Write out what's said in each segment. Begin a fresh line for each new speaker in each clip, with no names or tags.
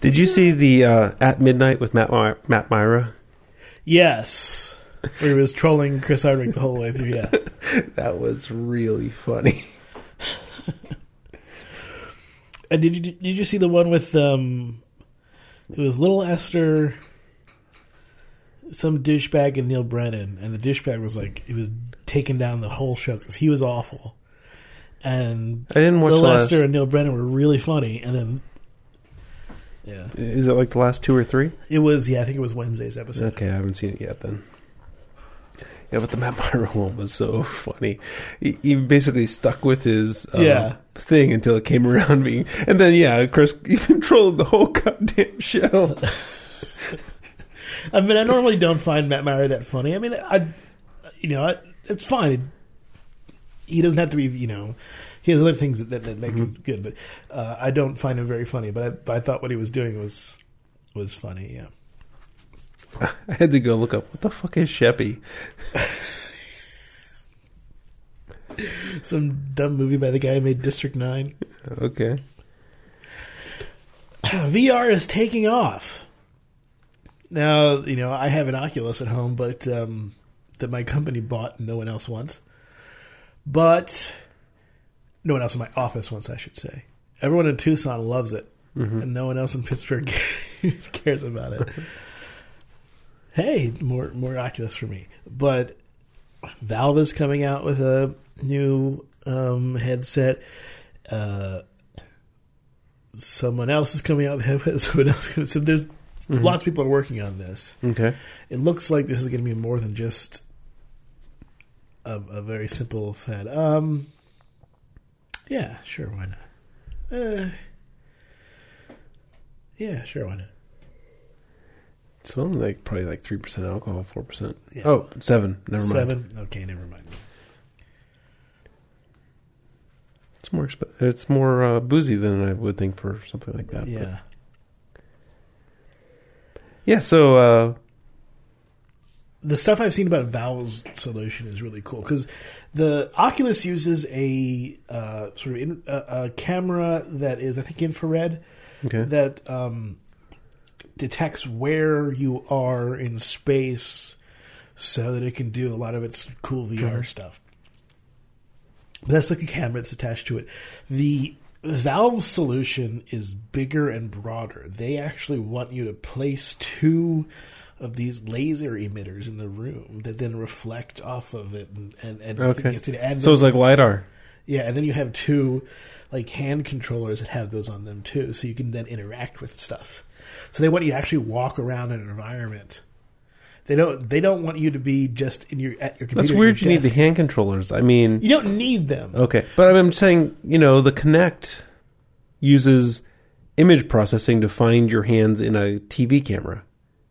Did you see the uh, At Midnight with Matt My- Matt Mira?
Yes. Where he was trolling Chris Hardwick the whole way through, yeah.
That was really funny.
And did you did you see the one with um it was Little Esther some douchebag and Neal Brennan and the douchebag was like he was taking down the whole show because he was awful and
I didn't watch
Little
last.
Esther and Neal Brennan were really funny and then yeah
Is it like the last two or three?
it was yeah I think it was Wednesday's episode
Okay, I haven't seen it yet then. Yeah, but the Matt Mira one was so funny. He, he basically stuck with his uh,
Yeah.
thing until it came around being, and then yeah, Chris he controlled the whole goddamn show.
I mean I normally don't find Matt Mira that funny I mean I you know I, it's fine he doesn't have to be you know he has other things that, that, that make him good but uh, I don't find him very funny but I, I thought what he was doing was was funny yeah.
I had to go look up what the fuck is Chappie.
some dumb movie by the guy who made District 9
Okay,
VR is taking off. Now you know I have an Oculus at home but um, that my company bought and no one else wants. But no one else in my office wants I should say everyone in Tucson loves it and no one else in Pittsburgh cares about it. hey, more more Oculus for me. But Valve is coming out with a new um, headset. Uh, someone else is coming out with someone else. So there's lots of people are working on this.
okay.
It looks like this is going to be more than just a, a very simple fad. Um, yeah, sure, why not? Uh, yeah, sure, why not?
It's only like probably like three percent alcohol, four percent.
Yeah.
Oh, seven. Never mind.
Seven. Okay, never mind.
It's more exp- it's more uh, boozy than I would think for something like that. but-
Yeah.
yeah. So uh,
the stuff I've seen about Valve's solution is really cool because the Oculus uses a uh, sort of in, a, a camera that is, I think, infrared
okay.
that um, detects where you are in space, so that it can do a lot of its cool VR stuff. That's like a camera that's attached to it. The Valve solution is bigger and broader. They actually want you to place two of these laser emitters in the room that then reflect off of it and and, and
Okay.
gets it
so it's like lidar.
yeah, and then you have two like hand controllers that have those on them too, so you can then interact with stuff. So they want you to actually walk around an environment. They don't. They don't want you to be just in your at your computer.
That's
at
weird. You
your
need the hand controllers. I mean,
You don't need them.
okay, but I'm saying you know the Kinect uses image processing to find your hands in a TV camera.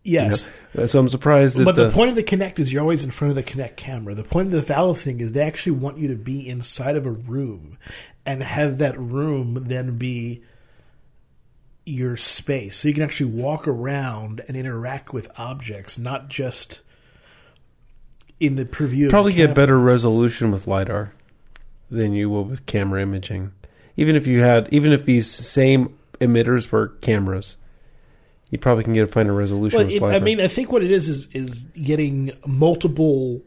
You
yes,
know? So I'm surprised that
but the,
the,
point of the Kinect is you're always in front of the Kinect camera. The point of the Valve thing is they actually want you to be inside of a room and have that room then be your space. So you can actually walk around and interact with objects, not just in the preview. of
probably
the
get better resolution with lidar than you will with camera imaging. Even if you had, even if these same emitters were cameras, you probably can get a finer resolution
Well, it. I mean, I think what it is is is getting multiple,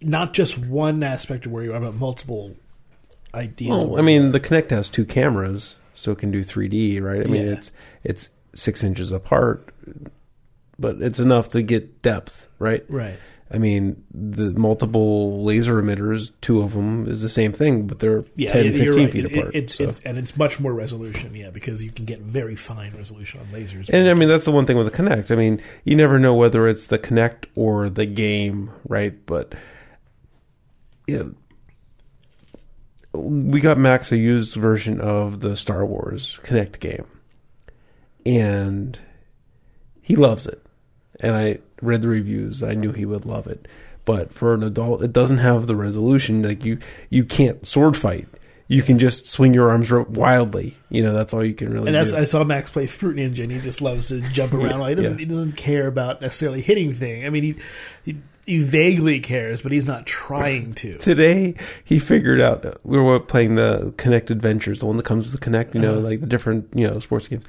not just one aspect of where you are, but multiple ideas.
Well, I mean, the Kinect has two cameras, so it can do 3D, right? I mean,
Yeah.
it's it's six inches apart, but it's enough to get depth, right?
right.
I mean, the multiple laser emitters, two of them is the same thing, but they're
Yeah,
10,
it-
15
right.
feet
It-
apart.
it's,
so.
it's, and it's much more resolution, yeah, because you can get very fine resolution on lasers.
And I mean, that's the one thing with the Kinect. I mean, you never know whether it's the Kinect or the game, right? But you know, we got Max a used version of the Star Wars Kinect game, and he loves it. And I read the reviews. I knew he would love it. But for an adult, it doesn't have the resolution. Like you, you can't sword fight. You can just swing your arms wildly. You know, that's all you can really
and that's,
do.
I saw Max play Fruit Ninja, and he just loves to jump around. He doesn't
Yeah.
he doesn't care about necessarily hitting thing. I mean, he, he he vaguely cares, but he's not trying to.
Today he figured out we were playing the Kinect Adventures, the one that comes with the Kinect, you know,
Uh-huh.
like the different you know sports games,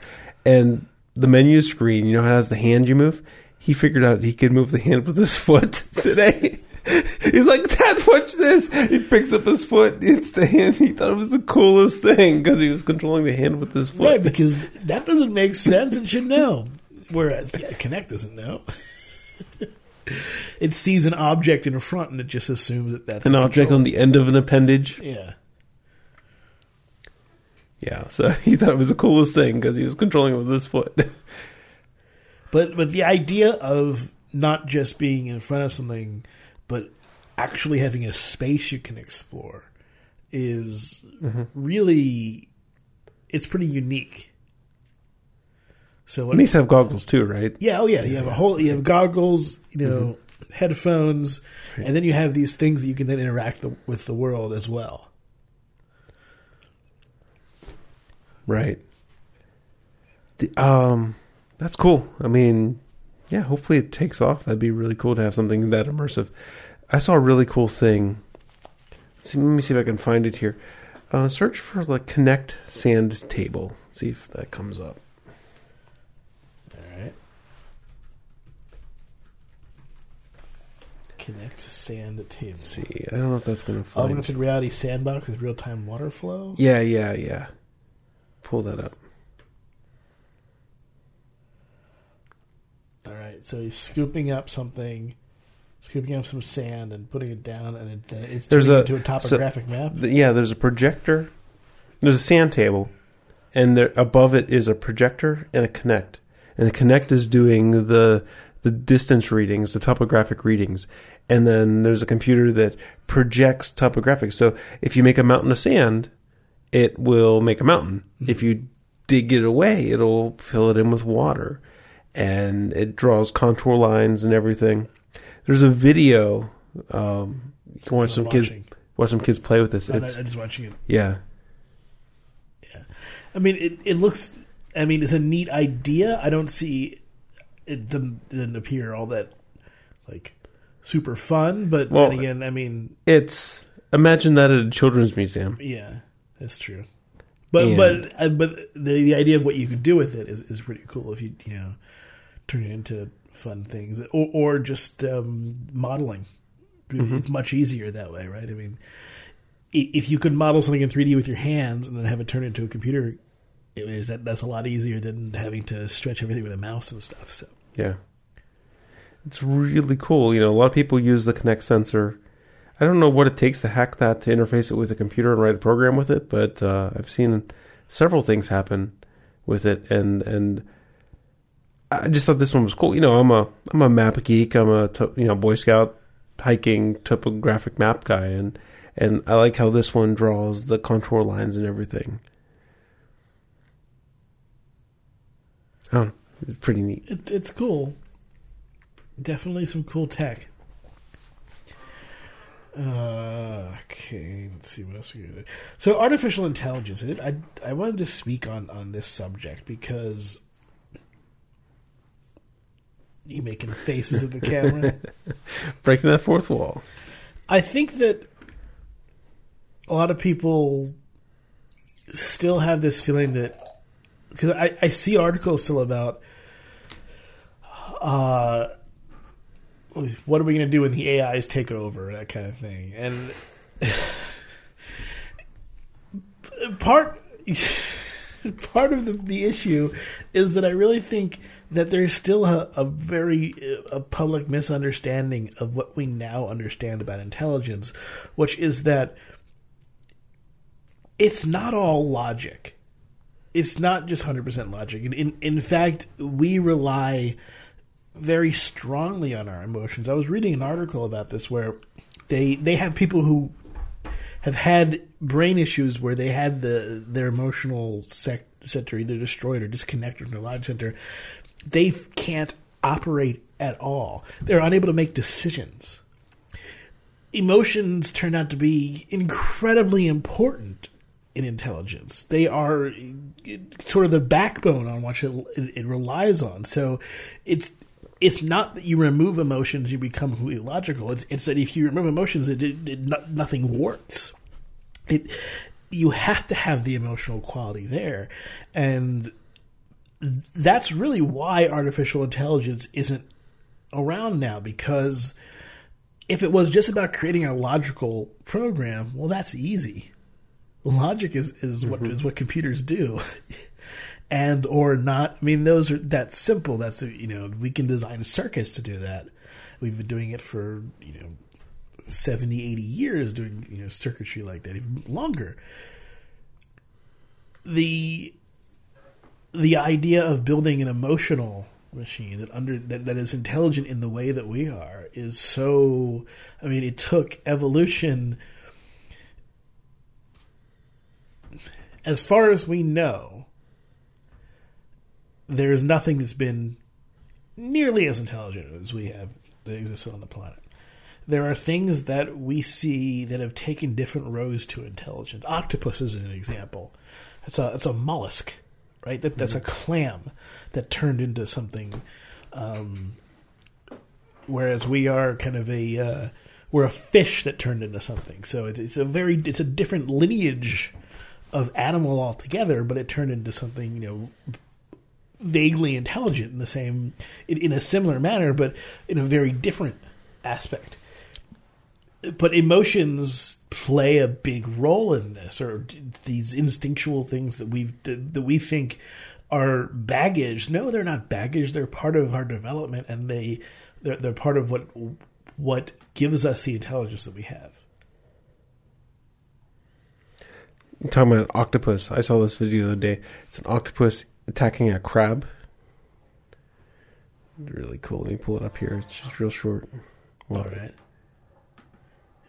and the menu screen, you know, has the hand you move. He figured out he could move the hand with his foot today. He's like, Dad, watch this. He picks up his foot. It's the hand. He thought it was the coolest thing because he was controlling the hand with his foot.
Right, because that doesn't make sense. It should know. Whereas, yeah, Kinect doesn't know. it sees an object in front and it just assumes that that's
An
a
object on the end of an appendage.
Yeah.
Yeah, so he thought it was the coolest thing because he was controlling it with his foot.
But but the idea of not just being in front of something, but actually having a space you can explore is really it's pretty unique. So
At least have goggles too, right?
yeah, oh yeah, you have a whole you have goggles, you know, headphones, and then you have these things that you can then interact the, with the world as well.
Right. The, um, that's cool. I mean, yeah. Hopefully it takes off. That'd be really cool to have something that immersive. I saw a really cool thing. Let's see, let me see if I can find it here. Uh, search for like Kinect Sand Table. See if that comes up.
All right. Kinect sand table.
Let's see, I don't know if that's gonna find.
Augmented reality sandbox with real time water flow.
Yeah, yeah, yeah. Pull that up.
All right, so he's scooping up something, scooping up some sand and putting it down, and it, uh, it's
There's
turning
a-
into a topographic map.
The- yeah, there's a projector. There's a sand table, and there above it is a projector and a Kinect. And the Kinect is doing the the distance readings, the topographic readings, and then there's a computer that projects topographic. So if you make a mountain of sand, it will make a mountain. If you dig it away, it'll fill it in with water, and it draws contour lines and everything. There's a video. Um, you can watch
So
some
I'm
kids watch some kids play with this.
I'm,
It's
I'm just watching it.
yeah. Yeah.
I mean, it, it looks. I mean, it's a neat idea. I don't see it didn't, didn't appear all that like super fun, but
Well-
then again, I mean,
It's imagine that at a children's museum.
yeah, that's true. But
And-
but uh, but the the idea of what you could do with it is, is pretty cool if you you know turn it into fun things or or just um, modeling. It's much easier that way, right? I mean, if you could model something in 3D with your hands and then have it turn into a computer, it is that that's a lot easier than having to stretch everything with a mouse and stuff. So
Yeah. It's really cool. You know, a lot of people use the Kinect sensor. I don't know what it takes to hack that to interface it with a computer and write a program with it, but uh, I've seen several things happen with it, and and I just thought this one was cool. You know, I'm a I'm a map geek. I'm a you know Boy Scout hiking topographic map guy, and and I like how this one draws the contour lines and everything. Oh. It's pretty neat.
it's it's cool. Definitely some cool tech. Uh, okay, let's see what else we got. So, artificial intelligence. I, I I wanted to speak on on this subject because you making faces at the camera.
breaking that fourth wall.
I think that a lot of people still have this feeling that because I, I see articles still about uh, what are we going to do when the AIs take over that kind of thing and part part of the, the issue is that I really think that there's still a, a very uh, a public misunderstanding of what we now understand about intelligence, which is that it's not all logic. It's not just hundred percent logic. In, in in fact, we rely very strongly on our emotions. I was reading an article about this where they they have people who have had brain issues where they had the their emotional sec- center either destroyed or disconnected from their logic center. They can't operate at all. They're unable to make decisions. Emotions turn out to be incredibly important in intelligence. They are uh, sort of the backbone on which it, it, relies on. So it's it's not that you remove emotions, you become illogical. It's, it's that if you remove emotions, it, it, it no- nothing works. It you have to have the emotional quality there, and that's really why artificial intelligence isn't around now because if it was just about creating a logical program, well, that's easy. Logic is, is what mm-hmm. is what computers do, and or not. I mean, those are that simple. That's you know we can design circuits to do that. We've been doing it for you know 70, 80 years, doing you know circuitry like that, even longer. The the idea of building an emotional machine that under that, that is intelligent in the way that we are is so i mean it took evolution as far as we know there's nothing that's been nearly as intelligent as we have that exists on the planet. There are things that we see that have taken different roads to intelligence. Octopus is an example. It's a it's a mollusk right? That that's a clam that turned into something. Um, whereas we are kind of a uh, we're a fish that turned into something. So it's, it's a very it's a different lineage of animal altogether, but it turned into something you know vaguely intelligent in the same in, in a similar manner, but in a very different aspect but emotions play a big role in this, or these instinctual things that we that we think are baggage. No, they're not baggage. They're part of our development, and they they're, they're part of what what gives us the intelligence that we have.
You're talking about an octopus. I saw this video the other day. It's an octopus attacking a crab. Really cool. Let me pull it up here. It's just real short.
All right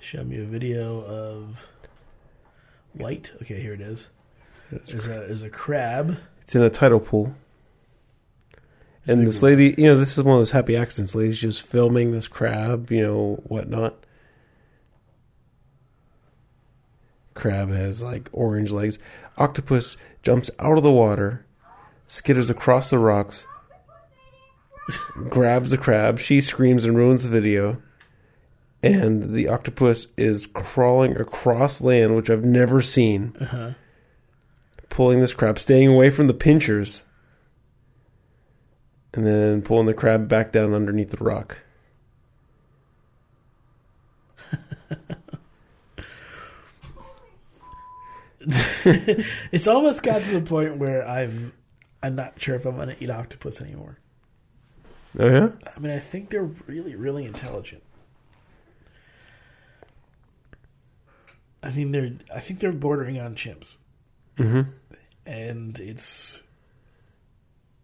show me a video of white. Okay, here it is. There's a there's a crab.
It's in a tidal pool. And this lady, you know, this is one of those happy accidents. Lady's just filming this crab, you know, whatnot. Crab has like orange legs. Octopus jumps out of the water, skitters across the rocks, grabs the crab. She screams and ruins the video and the octopus is crawling across land, which I've never seen, uh-huh. pulling this crab, staying away from the pinchers, and then pulling the crab back down underneath the rock.
it's almost got to the point where I'm I'm not sure if I'm going to eat octopus anymore.
Oh yeah.
I mean, I think they're really, really intelligent. I mean, they're. I think they're bordering on chimps,
mm-hmm.
and it's.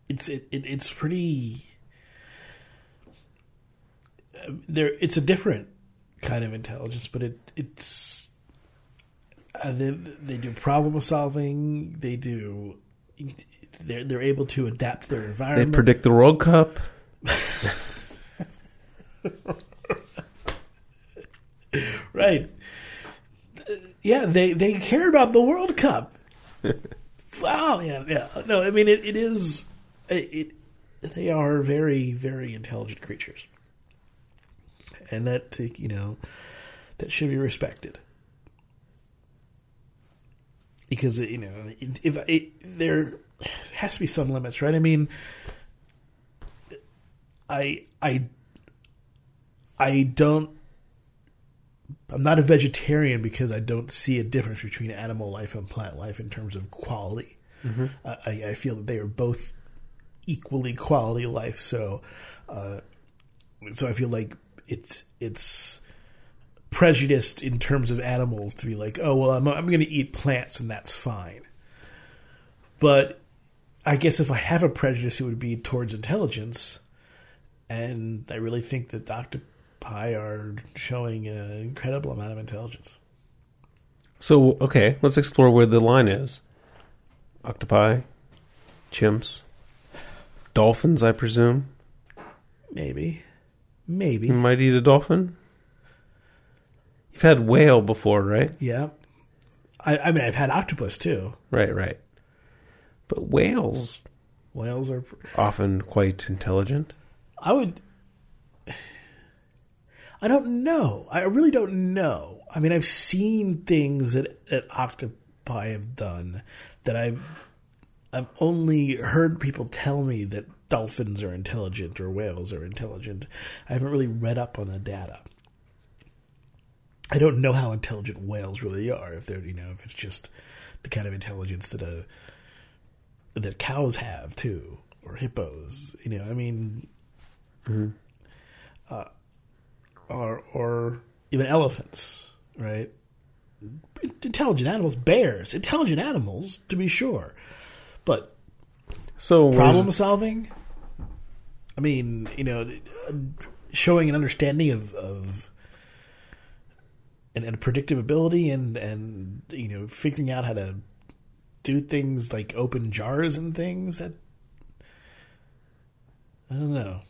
It's it, it it's pretty. There, it's a different kind of intelligence, but it it's. Uh, they they do problem solving. They do. They're they're able to adapt their environment.
They predict the World Cup.
right yeah, they they care about the World Cup. wow, yeah, yeah. No, I mean it, it is it, it, they are very very intelligent creatures. And that uh, you know that should be respected. Because you know if it, there has to be some limits, right? I mean I I I don't I'm not a vegetarian because I don't see a difference between animal life and plant life in terms of quality. Mm-hmm. I, I, feel that they are both equally quality life. So, uh, so I feel like it's it's prejudiced in terms of animals to be like, oh well, I'm I'm going to eat plants and that's fine. But I guess if I have a prejudice, it would be towards intelligence, and I really think that Doctor octopi are showing an incredible amount of intelligence.
So, okay, let's explore where the line is. Octopi, chimps, dolphins, I presume.
Maybe. Maybe.
You might eat a dolphin? You've had whale before, right?
Yeah. I, I mean, I've had octopus too.
Right, right. But whales.
Whales are
often quite intelligent.
I would. I don't know. I really don't know. I mean, I've seen things that, that octopi have done that I've I've only heard people tell me that dolphins are intelligent or whales are intelligent. I haven't really read up on the data. I don't know how intelligent whales really are. If they're you know if it's just the kind of intelligence that a that cows have too, or hippos. You know, I mean, uh, or or even elephants, right? Mm-hmm. Intelligent animals, bears, intelligent animals to be sure, but
So
problem solving. I mean, you know, showing an understanding of of and, and predictive ability and and you know figuring out how to do things like open jars and things that I don't know.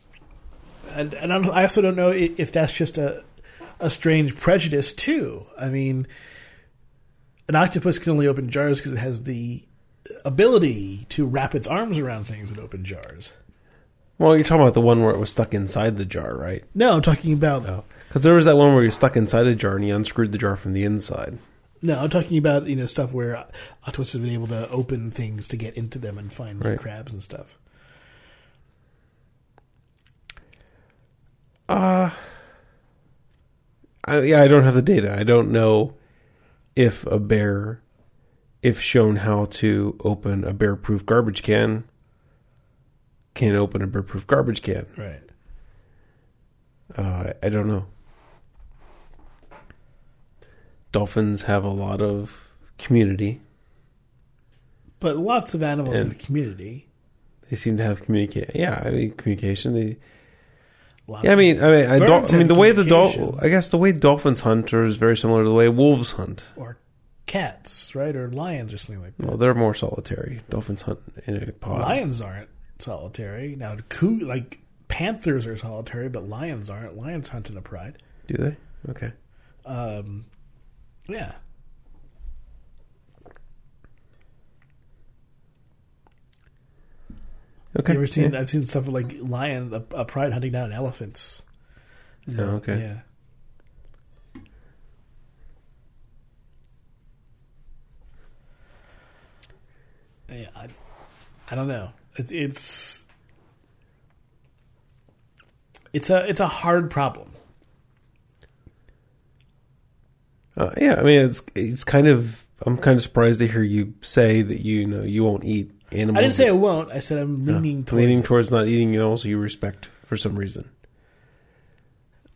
And, and I'm- also don't know if that's just a a strange prejudice too. I mean, an octopus can only open jars because it has the ability to wrap its arms around things and open jars.
Well, you're talking about the one where it was stuck inside the jar, right?
No, I'm talking about
Oh, because there was that one where you're stuck inside a jar and you unscrewed the jar from the inside.
no, I'm talking about you know stuff where octopuses have been able to open things to get into them and find
Right.
crabs and stuff.
Uh I, yeah, I don't have the data. I don't know if a bear, if shown how to open a bear-proof garbage can, can open a bear-proof garbage can.
Right.
Uh, I don't know. Dolphins have a lot of community.
But lots of animals
And-
in a community.
They seem to have communicate. Yeah, I mean communication. They, yeah, I mean, I mean, I, dol- I mean, the way the
communication.
dol- I guess the way dolphins hunt is very similar to the way wolves hunt.
or cats, right, or lions or something like that.
Well, they're more solitary. Dolphins hunt in a pod.
Lions aren't solitary. Now, coo- like panthers are solitary, but lions aren't. Lions hunt in a pride.
Do they? Okay.
Um, yeah.
Okay.
You ever seen?
Yeah.
I've seen stuff like lion, a, a pride hunting down elephants.
Oh, okay.
Yeah. Yeah, I, I don't know. It, it's it's a it's a hard problem.
Uh, yeah, I mean, it's it's kind of. I'm kind of surprised to hear you say that you know you won't eat animals.
I didn't say I won't. I said I'm leaning towards.
leaning
it.
towards not eating animals you respect for some reason.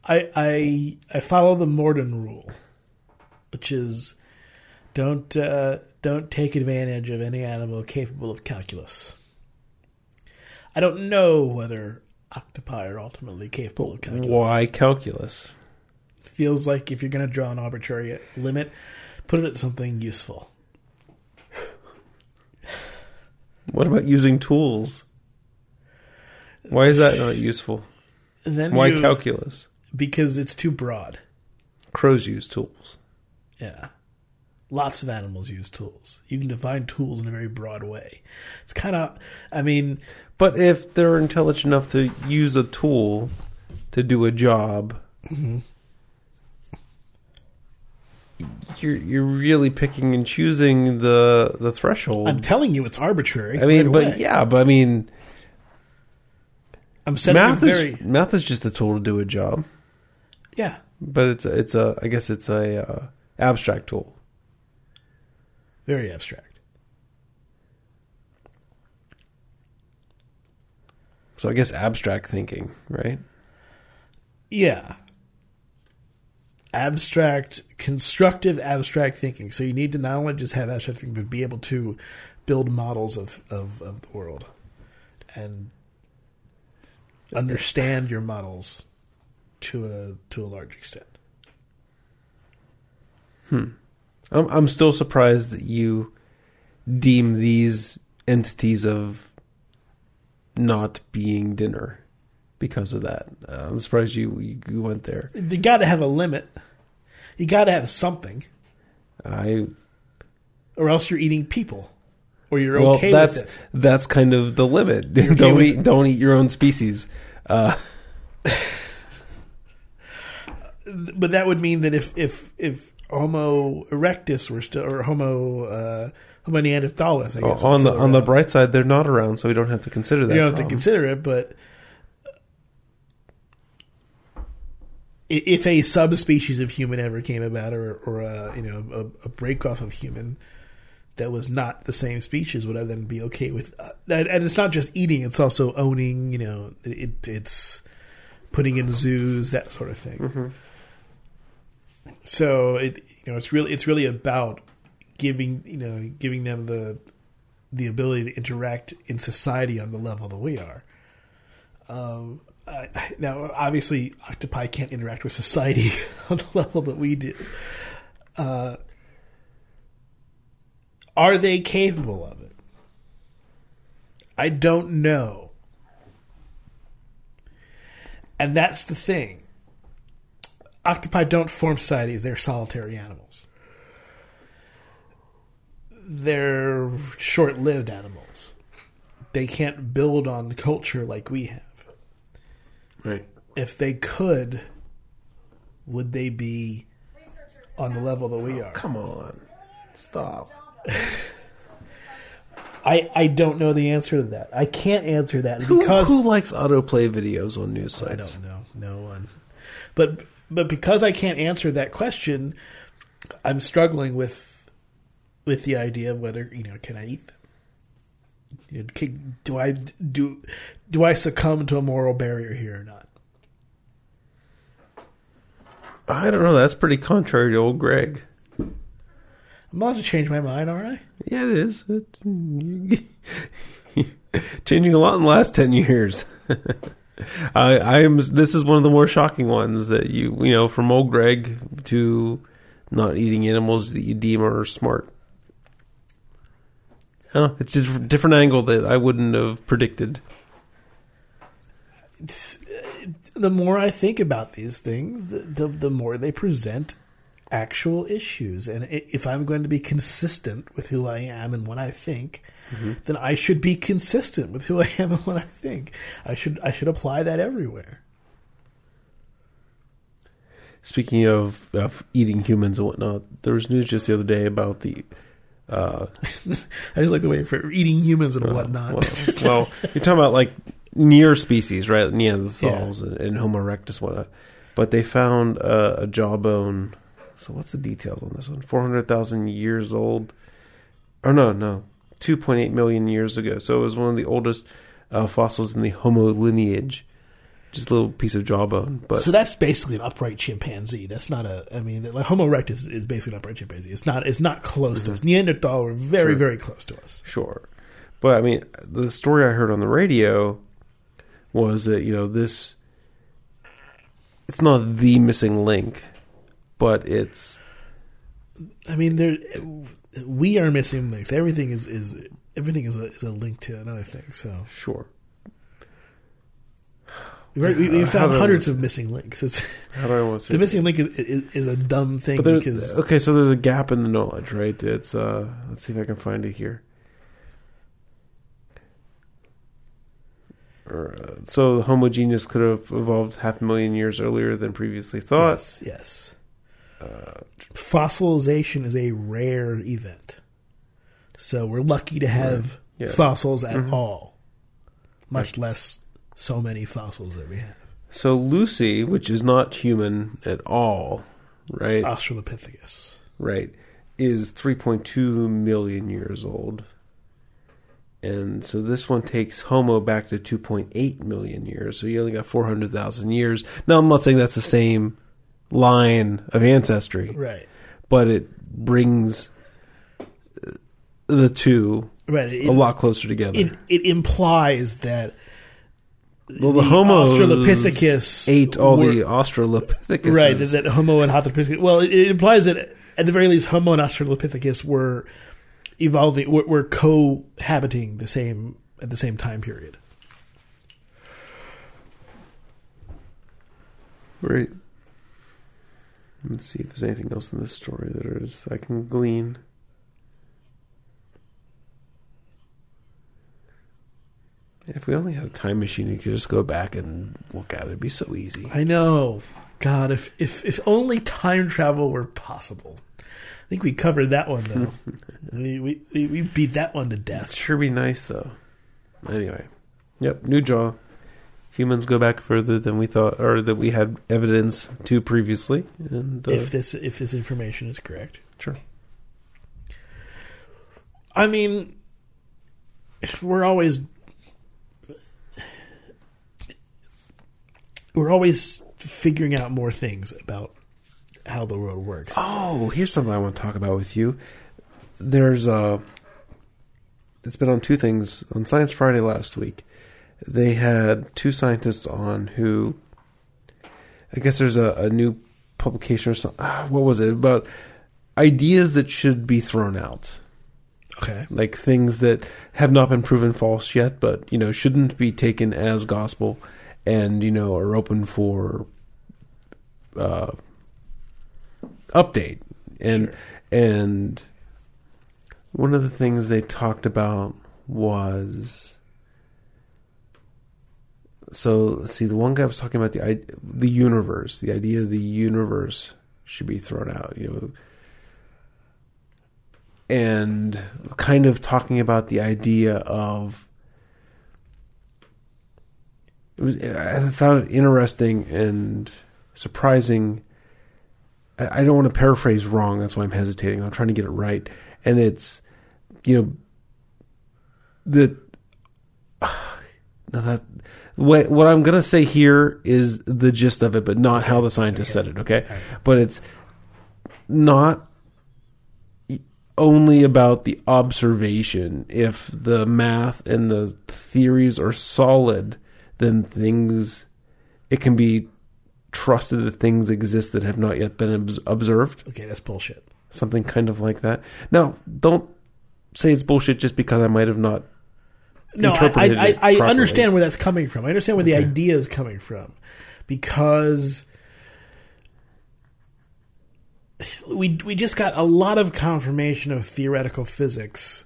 I I I follow the Morden rule, which is don't uh, don't take advantage of any animal capable of calculus. I don't know whether octopi are ultimately capable of calculus.
Why calculus?
Feels like if you're going to draw an arbitrary limit, put it at something useful.
What about using tools? Why is that not useful?
Then
Why
you-
calculus?
Because it's too broad.
Crows use tools.
Yeah. Lots of animals use tools. You can define tools in a very broad way. It's kind of, I mean,
But if they're intelligent enough to use a tool to do a job,
Mm-hmm.
You're you're really picking and choosing the the threshold.
I'm telling you, it's arbitrary.
I mean,
right
but
away.
yeah, but I mean,
I'm
math
very
is math is just a tool to do a job.
yeah,
But it's a, it's a I guess it's a uh, abstract tool.
very abstract.
So I guess abstract thinking, right?
Yeah, abstract, constructive, abstract thinking. So you need to not only just have abstract thinking, but be able to build models of of, of the world and understand your models to a to a large extent. Hmm.
I'm I'm still surprised that you deem these entities of not being dinner because of that. Uh, I'm surprised you you, you went there.
You got to have a limit. You got to have something,
I
or else you're eating people, or you're
well
okay
that's
with it.
that's kind of the limit.
okay
don't
with
eat
it.
don't eat your own species. Uh,
but that would mean that if if if Homo erectus were still or Homo uh, Homo neanderthalis, I guess,
on the
still
on the
around.
bright side, they're not around, so we don't have to consider that.
you don't have to
problem.
consider it, but if a subspecies of human ever came about, or or a you know a, a break off of human that was not the same species, would I then be okay with? Uh, and, and it's not just eating; it's also owning. You know, it, it's putting in zoos, that sort of thing.
Mhm.
So it you know it's really it's really about giving you know giving them the the ability to interact in society on the level that we are. Um, I- now, obviously, octopi can't interact with society on the level that we do. Uh, are they capable of it? I don't know. And that's the thing. Octopi don't form societies, they're solitary animals. They're short lived animals. They can't build on culture like we have.
Right.
If they could, would they be on the level that we oh, are?
Come on, stop.
I, I don't know the answer to that. I can't answer that
Who,
because
who likes autoplay videos on news sites?
I don't know. No one. But but because I can't answer that question, I'm struggling with with the idea of whether you know can I eat them? You know, can- do I do do I succumb to a moral barrier here or not?
I don't know. That's pretty contrary to old Greg.
I'm allowed to change my mind, aren't I?
Yeah, it is. Changing a lot in the last ten years. I, I am. This is one of the more shocking ones that you you know from old Greg to not eating animals that you deem are smart. Know, it's just a different angle that I wouldn't have predicted.
It's, uh, the more I think about these things, the, the the more they present actual issues. And if I'm going to be consistent with who I am and what I think, then I should be consistent with who I am and what I think. I should I should apply that everywhere.
Speaking of, of eating humans and whatnot, there was news just the other day about the. Uh,
I just like the way for eating humans and whatnot.
Well, well, you're talking about like near species, right? Neanderthals and, and Homo erectus, whatnot. But they found uh, a jawbone. So what's the details on this one? Four hundred thousand years old. Or no, no, two point eight million years ago. So it was one of the oldest uh, fossils in the Homo lineage. Just a little piece of jawbone, but
so that's basically an upright chimpanzee. That's not a. I mean, like Homo erectus is basically an upright chimpanzee. It's not. It's not close to mm-hmm. us. Neanderthal were very,
Sure.
very close to us.
Sure. But I mean, the story I heard on the radio was that, you know, this it's not the missing link, but it's
I mean, there we are missing links. Everything is is everything is a is a link to another thing. So
sure.
We we, we
Uh,
found hundreds of missing links. It's,
How do I want to say
the missing link is, is, is a dumb thing
there-
because
okay, so there's a gap in the knowledge, right? It's uh let's see if I can find it here. Or, uh, so the Homo genus could have evolved half a million years earlier than previously thought.
yes, yes.
Uh,
Fossilization is a rare event, so we're lucky to have
Yeah.
fossils at
Mhm.
all, much less so many fossils that we have.
So Lucy, which is not human at all, right?
Australopithecus.
Right, is 3.2 million years old. And so this one takes Homo back to 2.8 million years. So you only got 400,000 years. Now, I'm not saying that's the same line of ancestry,
Right.
but it brings uh, the two
Right. It,
a lot closer together.
it, it implies that
well, the, Homo
Australopithecus
ate all
were-
the Australopithecus.
Right, is that Homo and Australopithecus? Well, it, it implies that at the very least, Homo and Australopithecus were evolving, were, were cohabiting the same at the same time period.
Right. Let's see if there's anything else in this story that is I can glean. If we only had a time machine, you could just go back and look at it. It'd be so easy.
I know. God, if if if only time travel were possible. I think we covered that one though. we, we we beat that one to
It'd
death.
sure be nice though. Anyway, yep, new jaw. Humans go back further than we thought, or that we had evidence to previously. And uh,
If this if this information is correct.
sure,
I mean, we're always we're always figuring out more things about how the world works.
Oh, here's something I want to talk about with you. There's a. it's been on two things on Science Friday last week. They had two scientists on who I guess there's a, a new publication or something. Ah, what was it about ideas that should be thrown out,
Okay.
like things that have not been proven false yet, but you know shouldn't be taken as gospel, and you know are open for uh, update and
Sure.
and one of the things they talked about was so let's see the one guy was talking about the the universe the idea of the universe should be thrown out you know and kind of talking about the idea of it was I found it interesting and surprising I I don't want to paraphrase wrong. That's why I'm hesitating. I'm trying to get it right. And it's, you know, the now that what what I'm gonna say here is the gist of it, but not how the scientist said it. Okay, but it's not only about the observation. If the math and the theories are solid, then things it can be trusted that things exist that have not yet been observed.
Okay, that's bullshit.
Something kind of like that. Now, don't say it's bullshit just because I might have not.
No, I,
interpreted
I, I, I understand where that's coming from. I understand where the idea is coming from, because we we just got a lot of confirmation of theoretical physics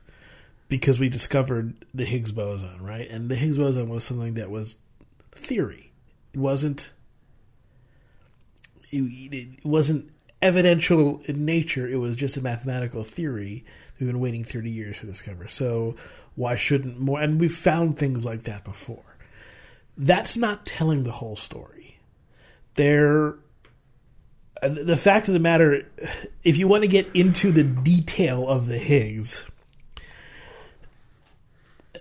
because we discovered the Higgs boson, right? And the Higgs boson was something that was theory. It wasn't. It, wasn't evidential in nature. It was just a mathematical theory we've been waiting 30 years to discover. So why shouldn't more? And we've found things like that before. That's not telling the whole story. There, the fact of the matter, if you want to get into the detail of the Higgs,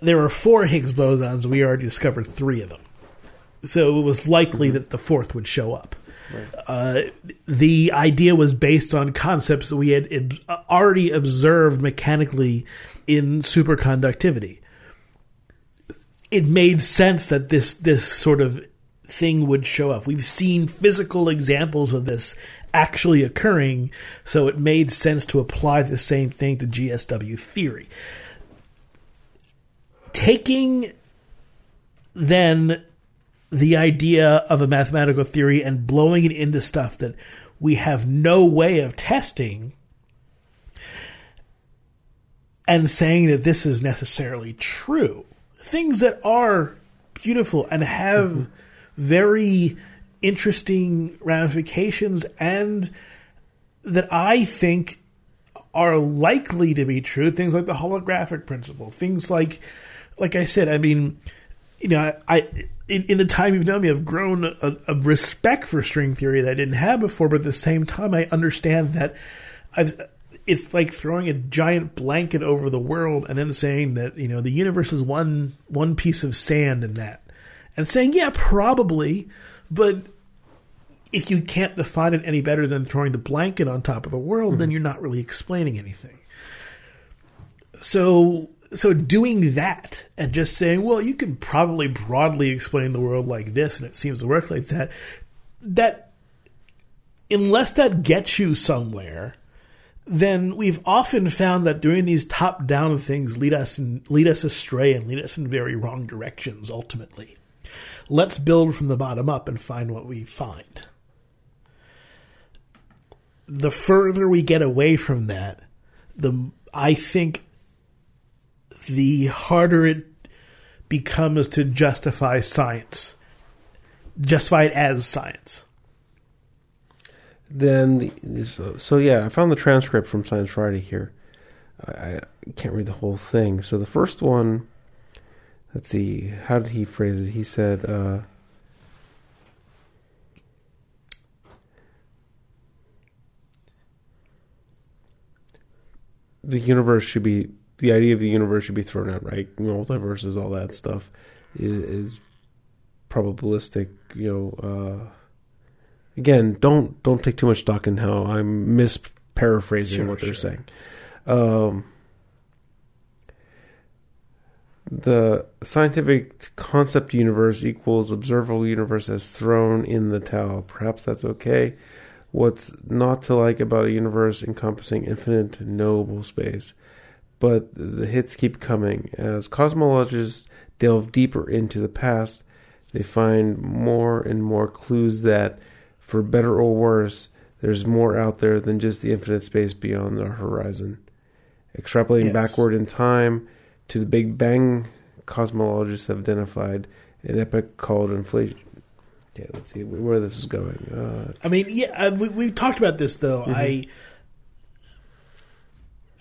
there are four Higgs bosons. We already discovered three of them. So it was likely that the fourth would show up. Uh, the idea was based on concepts that we had ob- already observed mechanically in superconductivity. It made sense that this this sort of thing would show up. We've seen physical examples of this actually occurring, so it made sense to apply the same thing to GSW theory. Taking then the idea of a mathematical theory and blowing it into stuff that we have no way of testing and saying that this is necessarily true. Things that are beautiful and have mm-hmm. very interesting ramifications and that I think are likely to be true. Things like the holographic principle. Things like, like I said, I mean, you know, I in, in the time you've known me, I've grown a, a respect for string theory that I didn't have before. But at the same time, I understand that I've. It's like throwing a giant blanket over the world and then saying that you know the universe is one one piece of sand in that, and saying yeah probably, but if you can't define it any better than throwing the blanket on top of the world, then mm-hmm. you're not really explaining anything. So so doing that and just saying, well, you can probably broadly explain the world like this and it seems to work like that, that unless that gets you somewhere, then we've often found that doing these top down things lead us and lead us astray and lead us in very wrong directions ultimately. Let's build from the bottom up and find what we find. The further we get away from that, the I think the harder it becomes to justify science, justify it as science.
Then the, so, so yeah, I found the transcript from Science Friday here. I, I can't read the whole thing. So the first one, let's see, how did he phrase it? He said, uh, the universe should be the idea of the universe should be thrown out, right? Multiverses, all that stuff is, is probabilistic. You know, uh, again, don't don't take too much stock in how I'm misparaphrasing
Sure,
what they're
sure.
saying. Um, the scientific concept universe equals observable universe as thrown in the towel. Perhaps that's okay. What's not to like about a universe encompassing infinite knowable space? But the hits keep coming. As cosmologists delve deeper into the past, they find more and more clues that, for better or worse, there's more out there than just the infinite space beyond the horizon. Extrapolating
Yes.
backward in time to the Big Bang, cosmologists have identified an epoch called inflation. Okay, let's see where this is going. Uh,
I mean, yeah, uh, we, we've talked about this though.
Mm-hmm.
I,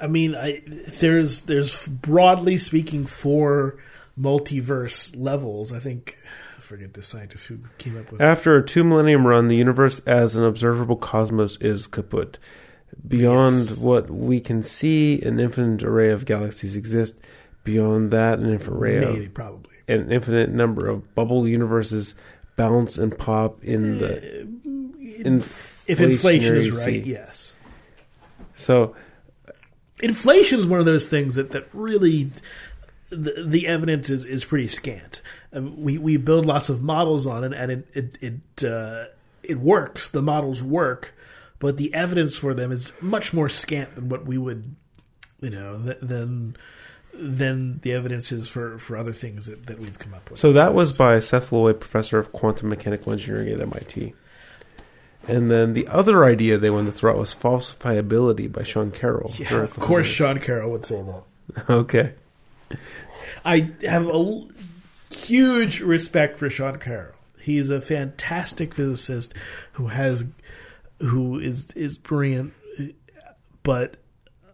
I mean, I there's there's broadly speaking four multiverse levels. I think I forget the scientist who came up with.
After a two millennium run, the universe as an observable cosmos is kaput. Beyond
Yes.
what we can see, an infinite array of galaxies exist. Beyond that, an infinite array
Maybe
of
probably.
an infinite number of bubble universes bounce and pop in the uh,
If inflation is right,
sea.
yes.
So
Inflation is one of those things that that really the, the evidence is, is pretty scant. Um, we we build lots of models on it, and it it it, uh, it works. The models work, but the evidence for them is much more scant than what we would, you know, th- than than the evidence is for, for other things that, that we've come up with.
So that was by Seth Lloyd, professor of quantum mechanical engineering at MIT. And then the other idea they wanted to throw out was falsifiability by Sean Carroll.
yeah, of course. Sean Carroll would say that.
Okay.
I have a l- huge respect for Sean Carroll. He's a fantastic physicist who has who is is brilliant, but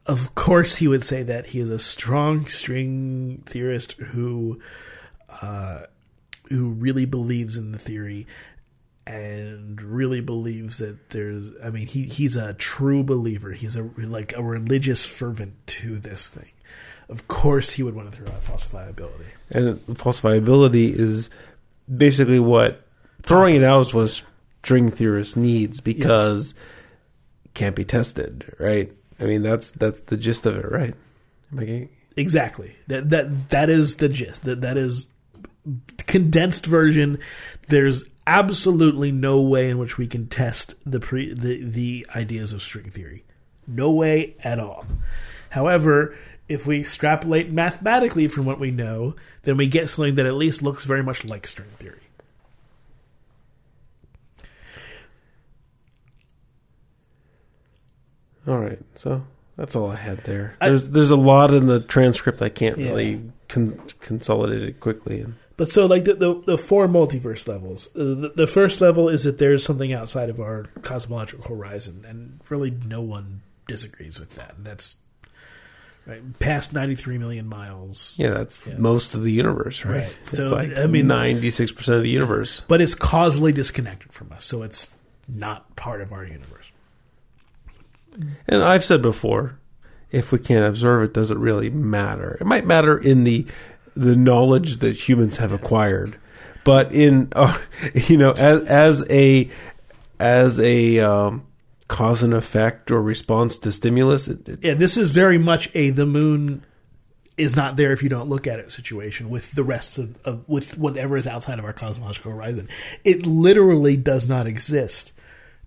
of course he would say that he is a strong string theorist who uh, who really believes in the theory and really believes that there's I mean he he's a true believer. He's a like a religious fervent to this thing. Of course he would want to throw out falsifiability.
And falsifiability is basically what throwing it out is what string theorist needs because it can't be tested, right? I mean that's that's the gist of it, right? Am I getting
Exactly. That that that is the gist. That that is condensed version. There's absolutely no way in which we can test the pre the the ideas of string theory. No way at all. However, if we extrapolate mathematically from what we know, then we get something that at least looks very much like string theory.
All right, so that's all I had there.
I-
There's there's a lot in the transcript I can't
Yeah.
really con- consolidate it quickly. And
But so, like the the, the four multiverse levels, uh, the, the first level is that there's something outside of our cosmological horizon, and really no one disagrees with that. That's right past 93 million miles.
yeah, that's
Yeah.
most of the universe, right?
Right.
It's
So,
like
I mean-
ninety six percent of the universe.
But it's causally disconnected from us, so it's not part of our universe.
And I've said before, if we can't observe it, does it really matter? It might matter in the the knowledge that humans have acquired, but in uh, you know as as a as a um, cause and effect or response to stimulus, it, it,
Yeah, this is very much a the moon is not there if you don't look at it situation with the rest of, of with whatever is outside of our cosmological horizon. It literally does not exist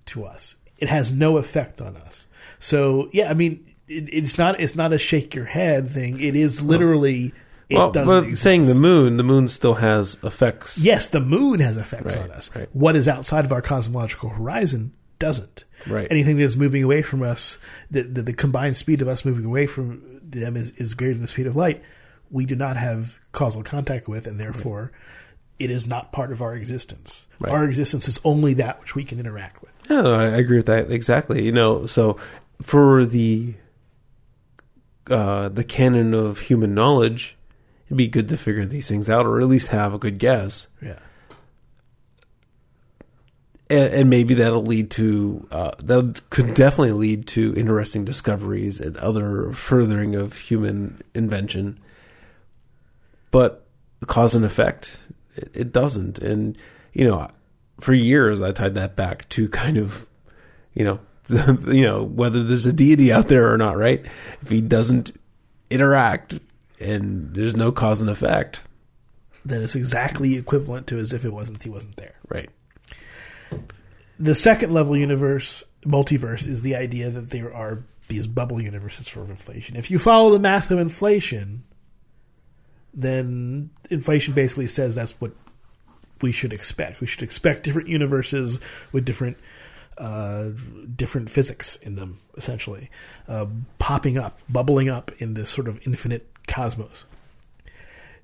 to us. It has no effect on us. So yeah, I mean, it, it's not it's not a shake your head thing. It is literally it
well,
doesn't.
but
exist.
saying the moon, the moon still has effects.
yes, the moon has effects
Right,
on us.
right.
What is outside of our cosmological horizon doesn't.
Right.
Anything that's moving away from us, the, the, the combined speed of us moving away from them is, is greater than the speed of light, we do not have causal contact with, and therefore it is not part of our existence.
Right.
Our existence is only that which we can interact with.
Yeah, no, I I agree with that exactly. You know, so for the uh, the canon of human knowledge, it'd be good to figure these things out, or at least have a good guess,
Yeah.
and, and maybe that'll lead to uh, that could definitely lead to interesting discoveries and other furthering of human invention. But cause and effect, it, it doesn't, and you know, for years I tied that back to kind of, you know, you know whether there's a deity out there or not, right? If he doesn't interact and there's no cause and effect,
Then it's exactly equivalent to as if it wasn't he wasn't there.
right?
The second level universe, multiverse, is the idea that there are these bubble universes for inflation. If you follow the math of inflation, then inflation basically says that's what we should expect. We should expect different universes with different uh, different physics in them, essentially, uh, popping up, bubbling up in this sort of infinite cosmos.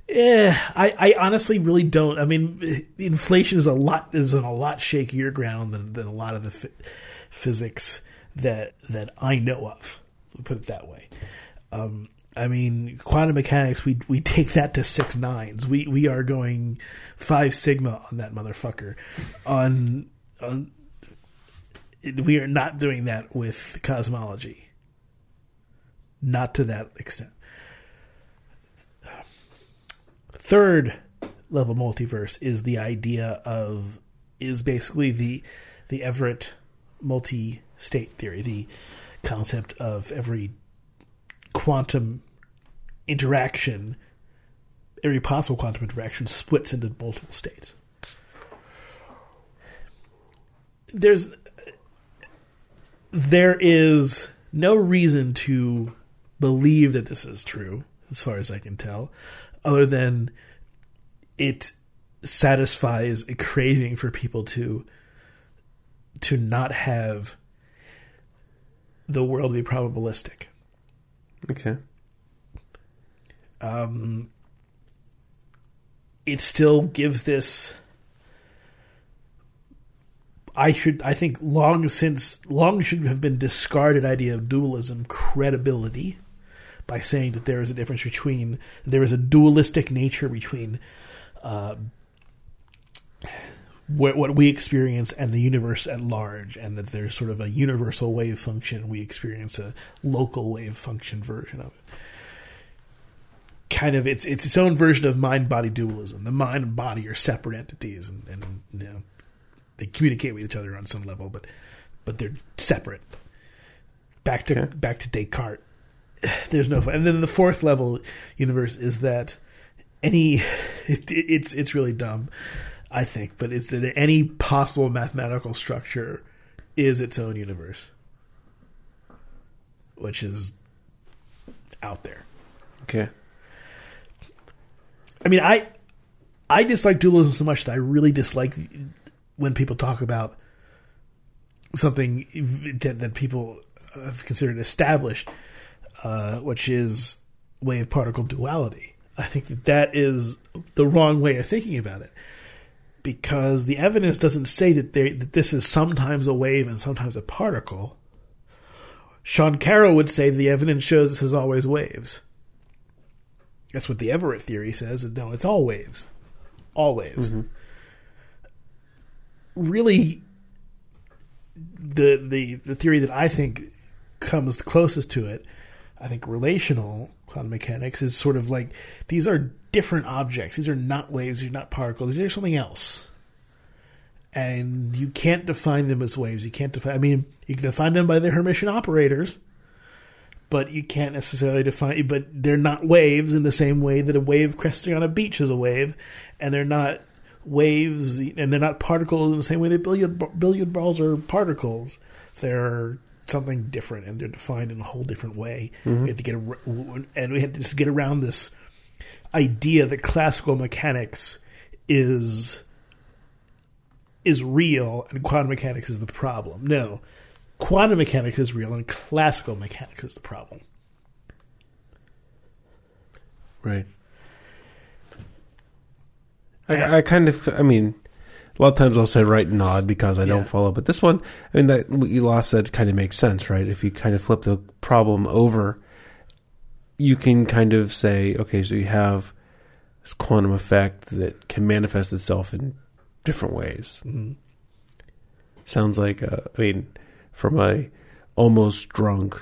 Eh, I, I honestly really don't. I mean, inflation is a lot is on a lot shakier ground than, than a lot of the phy- physics that that I know of. Put it that way. Um, I mean, quantum mechanics. We we take that to six nines. We we are going five sigma on that motherfucker. On on, we are not doing that with cosmology. Not to that extent. Third level multiverse is the idea of is basically the the Everett multi-state theory, the concept of every quantum interaction, every possible quantum interaction splits into multiple states. There's there is no reason to believe that this is true, as far as I can tell, other than it satisfies a craving for people to to not have the world be probabilistic.
Okay.
Um, it still gives this. I should. I think long since long should have been discarded idea of dualism credibility by saying that there is a difference between there is a dualistic nature between uh, what, what we experience and the universe at large, and that there's sort of a universal wave function. We experience a local wave function version of it. Kind of, it's it's its own version of mind body dualism. The mind and body are separate entities, and, and you know they communicate with each other on some level, but but they're separate. Back to
Okay.
back to Descartes. There's no and then the fourth level universe is that any it, it's it's really dumb, I think, but it's that any possible mathematical structure is its own universe, which is out there.
Okay.
I mean, I I dislike dualism so much that I really dislike when people talk about something that, that people have considered established, uh, which is wave particle duality. I think that that is the wrong way of thinking about it because the evidence doesn't say that there that this is sometimes a wave and sometimes a particle. Sean Carroll would say the evidence shows this is always waves. That's what the Everett theory says. and No, it's all waves. All waves. Really, the, the the theory that I think comes closest to it, I think relational quantum mechanics is sort of like these are different objects. These are not waves. These are not particles. These are something else. And you can't define them as waves. You can't define. I mean, you can define them by their Hermitian operators but you can't necessarily define but they're not waves in the same way that a wave cresting on a beach is a wave and they're not waves and they're not particles in the same way that billiard billiard balls are particles they're something different and they're defined in a whole different way. Mm-hmm. We have to get and we had to just get around this idea that classical mechanics is is real and quantum mechanics is the problem. No, quantum mechanics is real and classical mechanics is the problem.
Right. I, I kind of, I mean, a lot of times I'll say right and nod because I don't
Yeah.
follow. But this one, I mean, that what you lost said kind of makes sense, right? If you kind of flip the problem over, you can kind of say, okay, so you have this quantum effect that can manifest itself in different ways.
Mhm.
Sounds like, uh, I mean, from a almost drunk,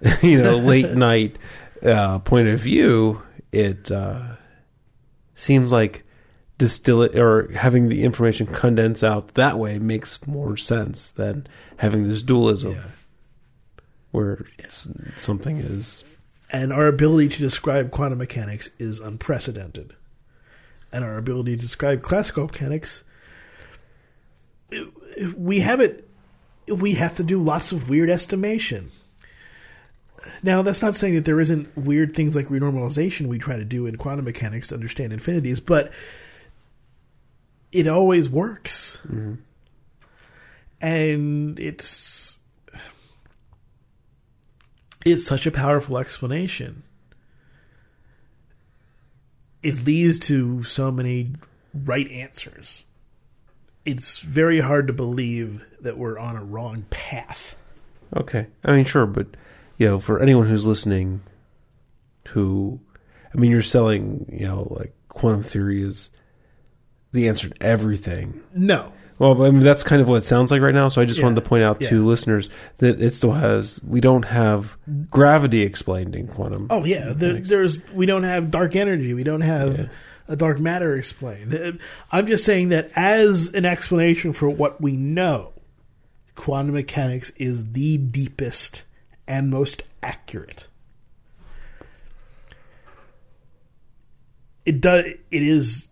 you know, late night uh, point of view, it uh, seems like distill it or having the information condense out that way makes more sense than having this dualism
Yeah.
where s- something is
And our ability to describe quantum mechanics is unprecedented. And our ability to describe classical mechanics, we have it, we have to do lots of weird estimation. Now, that's not saying that there isn't weird things like renormalization we try to do in quantum mechanics to understand infinities, but it always works. Mm-hmm. And it's it's such a powerful explanation. It leads to so many right answers. It's very hard to believe that we're on a wrong path.
Okay. I mean, sure, but you know, for anyone who's listening, who, I mean, you're selling, you know, like quantum theory is the answer to everything.
No.
Well, I mean, that's kind of what it sounds like right now. So I just
Yeah.
wanted to point out to listeners that it still has. We don't have gravity explained in quantum.
Oh yeah, there, there's we don't have dark energy. We don't have
Yeah.
a dark matter explained. Uh, I'm just saying that as an explanation for what we know, quantum mechanics is the deepest and most accurate. It does. It is.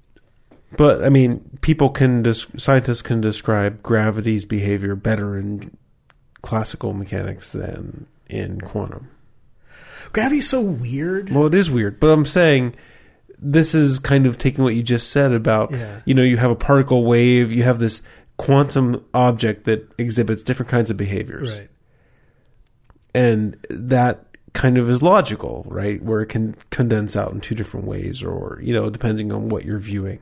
But I mean, people can des- scientists can describe gravity's behavior better in classical mechanics than in quantum.
Gravity's so weird.
Well, it is weird, but I'm saying this is kind of taking what you just said about
Yeah.
you know you have a particle wave, you have this quantum object that exhibits different kinds of behaviors,
Right.
and that kind of is logical, right? Where it can condense out in two different ways, or you know, depending on what you're viewing.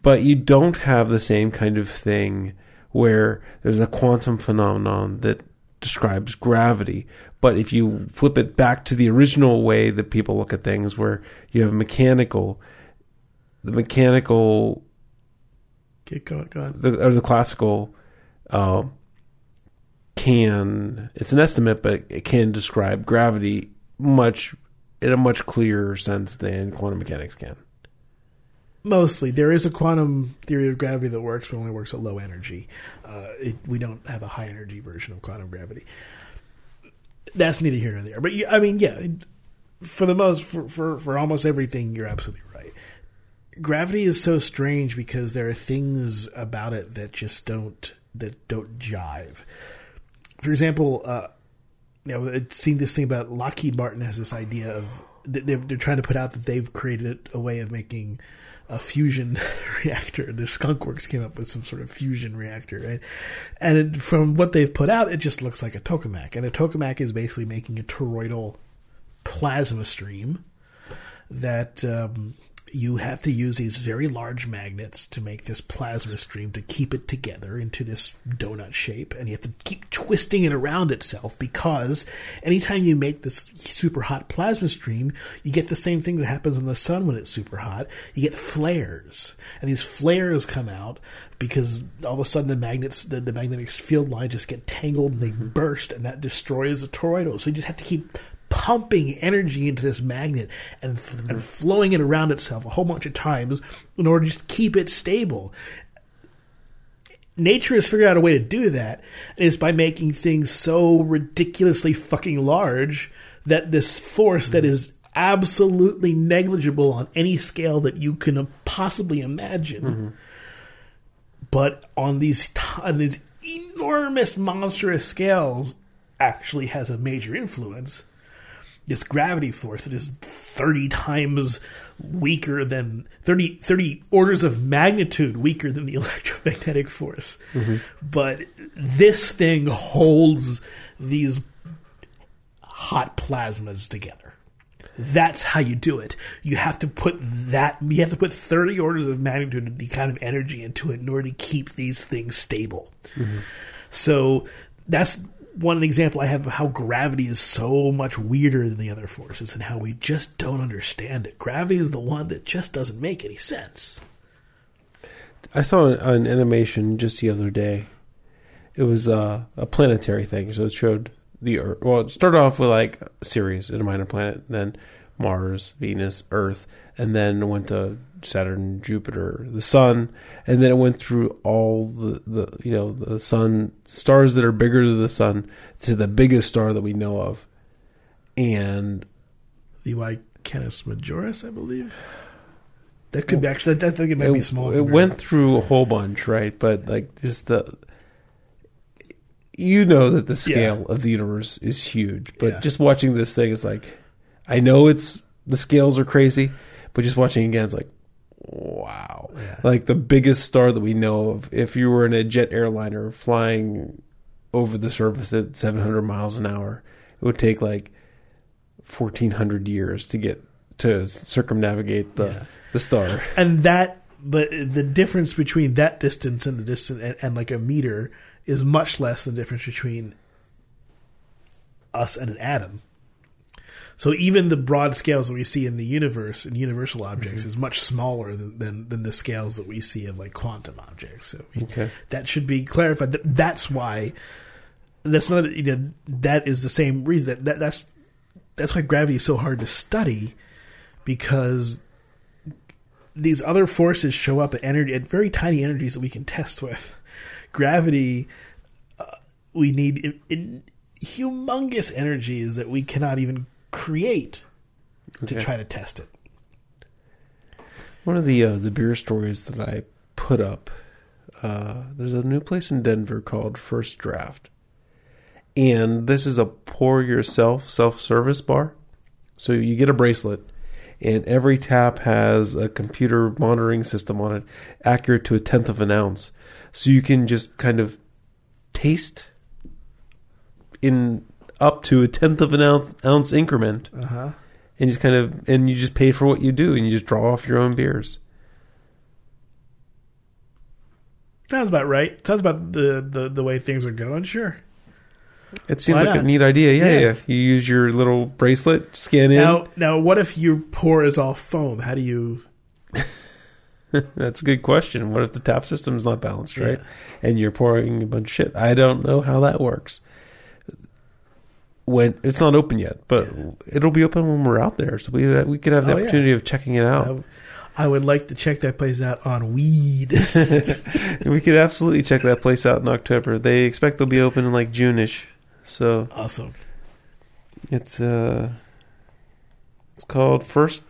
But you don't have the same kind of thing where there's a quantum phenomenon that describes gravity. But if you flip it back to the original way that people look at things, where you have mechanical, the mechanical
Get going. Go on.
the, or the classical uh, can it's an estimate, but it can describe gravity much in a much clearer sense than quantum mechanics can.
Mostly, there is a quantum theory of gravity that works, but only works at low energy. Uh, it, we don't have a high energy version of quantum gravity. That's neither here nor there. But I mean, yeah, for the most, for, for for almost everything, you're absolutely right. Gravity is so strange because there are things about it that just don't that don't jive. For example, uh, you know, I've seen this thing about Lockheed Martin has this idea of they're, they're trying to put out that they've created a way of making a fusion reactor. The Skunk Works came up with some sort of fusion reactor, right? And it, from what they've put out, it just looks like a tokamak, and a tokamak is basically making a toroidal plasma stream that um, you have to use these very large magnets to make this plasma stream to keep it together into this donut shape and you have to keep twisting it around itself because anytime you make this super hot plasma stream you get the same thing that happens in the sun when it's super hot. You get flares and these flares come out because all of a sudden the magnets the, the magnetic field lines just get tangled and they mm-hmm. burst and that destroys the toroidal. So you just have to keep pumping energy into this magnet and, f- and flowing it around itself a whole bunch of times in order to just keep it stable. Nature has figured out a way to do that, and it's by making things so ridiculously fucking large that this force that mm-hmm. is absolutely negligible on any scale that you can possibly imagine, mm-hmm. but on these t- on these enormous monstrous scales, actually has a major influence this gravity force that is 30 times weaker than 30, 30 orders of magnitude weaker than the electromagnetic force. Mm-hmm. But this thing holds these hot plasmas together. That's how you do it. You have to put that. You have to put thirty orders of magnitude of the kind of energy into it in order to keep these things stable. Mm-hmm. So that's one example I have of how gravity is so much weirder than the other forces and how we just don't understand it. Gravity is the one that just doesn't make any sense.
I saw an animation just the other day. It was uh, a planetary thing, so it showed the Earth. Well, it started off with like Ceres, a minor planet, then Mars, Venus, Earth, and then went to Saturn, Jupiter, the Sun, and then it went through all the, the you know the Sun stars that are bigger than the Sun to the biggest star that we know of, and
The Canis Majoris, I believe. That could be actually. I think it might be
it,
small.
it went through a whole bunch, right? But like just the you know that the scale of the universe is huge, but
Yeah.
just watching this thing is like I know it's the scales are crazy, but just watching again it's like wow.
Yeah.
Like the biggest star that we know of if you were in a jet airliner flying over the surface at 700 miles an hour, it would take like 1400 years to get to circumnavigate the
Yeah.
the star.
and that but the difference between that distance and the distance and, and like a meter is much less than the difference between us and an atom so even the broad scales that we see in the universe and universal objects is much smaller than, than than the scales that we see of like quantum objects so
Okay.
that should be clarified That- that's why that's not you know that is the same reason that, that that's that's why gravity is so hard to study because these other forces show up at energy at very tiny energies that we can test with. Gravity, uh, we need in, in humongous energies that we cannot even create to try to test it.
One of the uh, the beer stories that I put up, uh, there's a new place in Denver called First Draft, and this is a pour yourself self service bar. So you get a bracelet, and every tap has a computer monitoring system on it, accurate to a tenth of an ounce. So you can just kind of taste in up to a tenth of an ounce, ounce increment
Uh huh.
and just kind of and you just pay for what you do and you just draw off your own beers
Sounds about right. Sounds about the, the, the way things are going. Sure.
it seemed
Why
like a neat idea yeah,
Yeah.
yeah you use your little bracelet scan in
Now, now, what if your pour is all foam? How do you?
that's a good question what if the tap system's not balanced right
Yeah.
and you're pouring a bunch of shit i don't know how that works when it's not open yet but
Yeah.
it'll be open when we're out there so we we could have the
Oh, yeah.
opportunity of checking it out
I, I would like to check that place out on weed.
we could absolutely check that place out in october they expect they'll be open in like june-ish so
awesome.
It's uh it's called First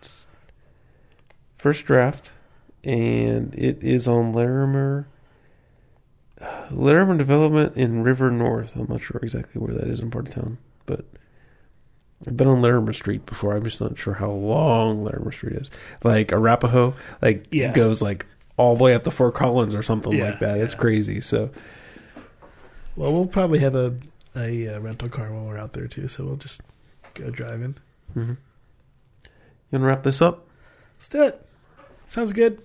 First Draft and it is on Larimer Larimer Development in River North. I'm not sure exactly where that is in part of town, but I've been on Larimer Street before. I'm just not sure how long Larimer Street is. Like Arapahoe, like
Yeah.
goes like all the way up to Fort Collins or something
Yeah,
like that. It's
yeah.
crazy. So
Well, we'll probably have a a uh, rental car while we're out there too, so we'll just go driving.
mhm. you want to wrap this up?
Let's do it. Sounds good.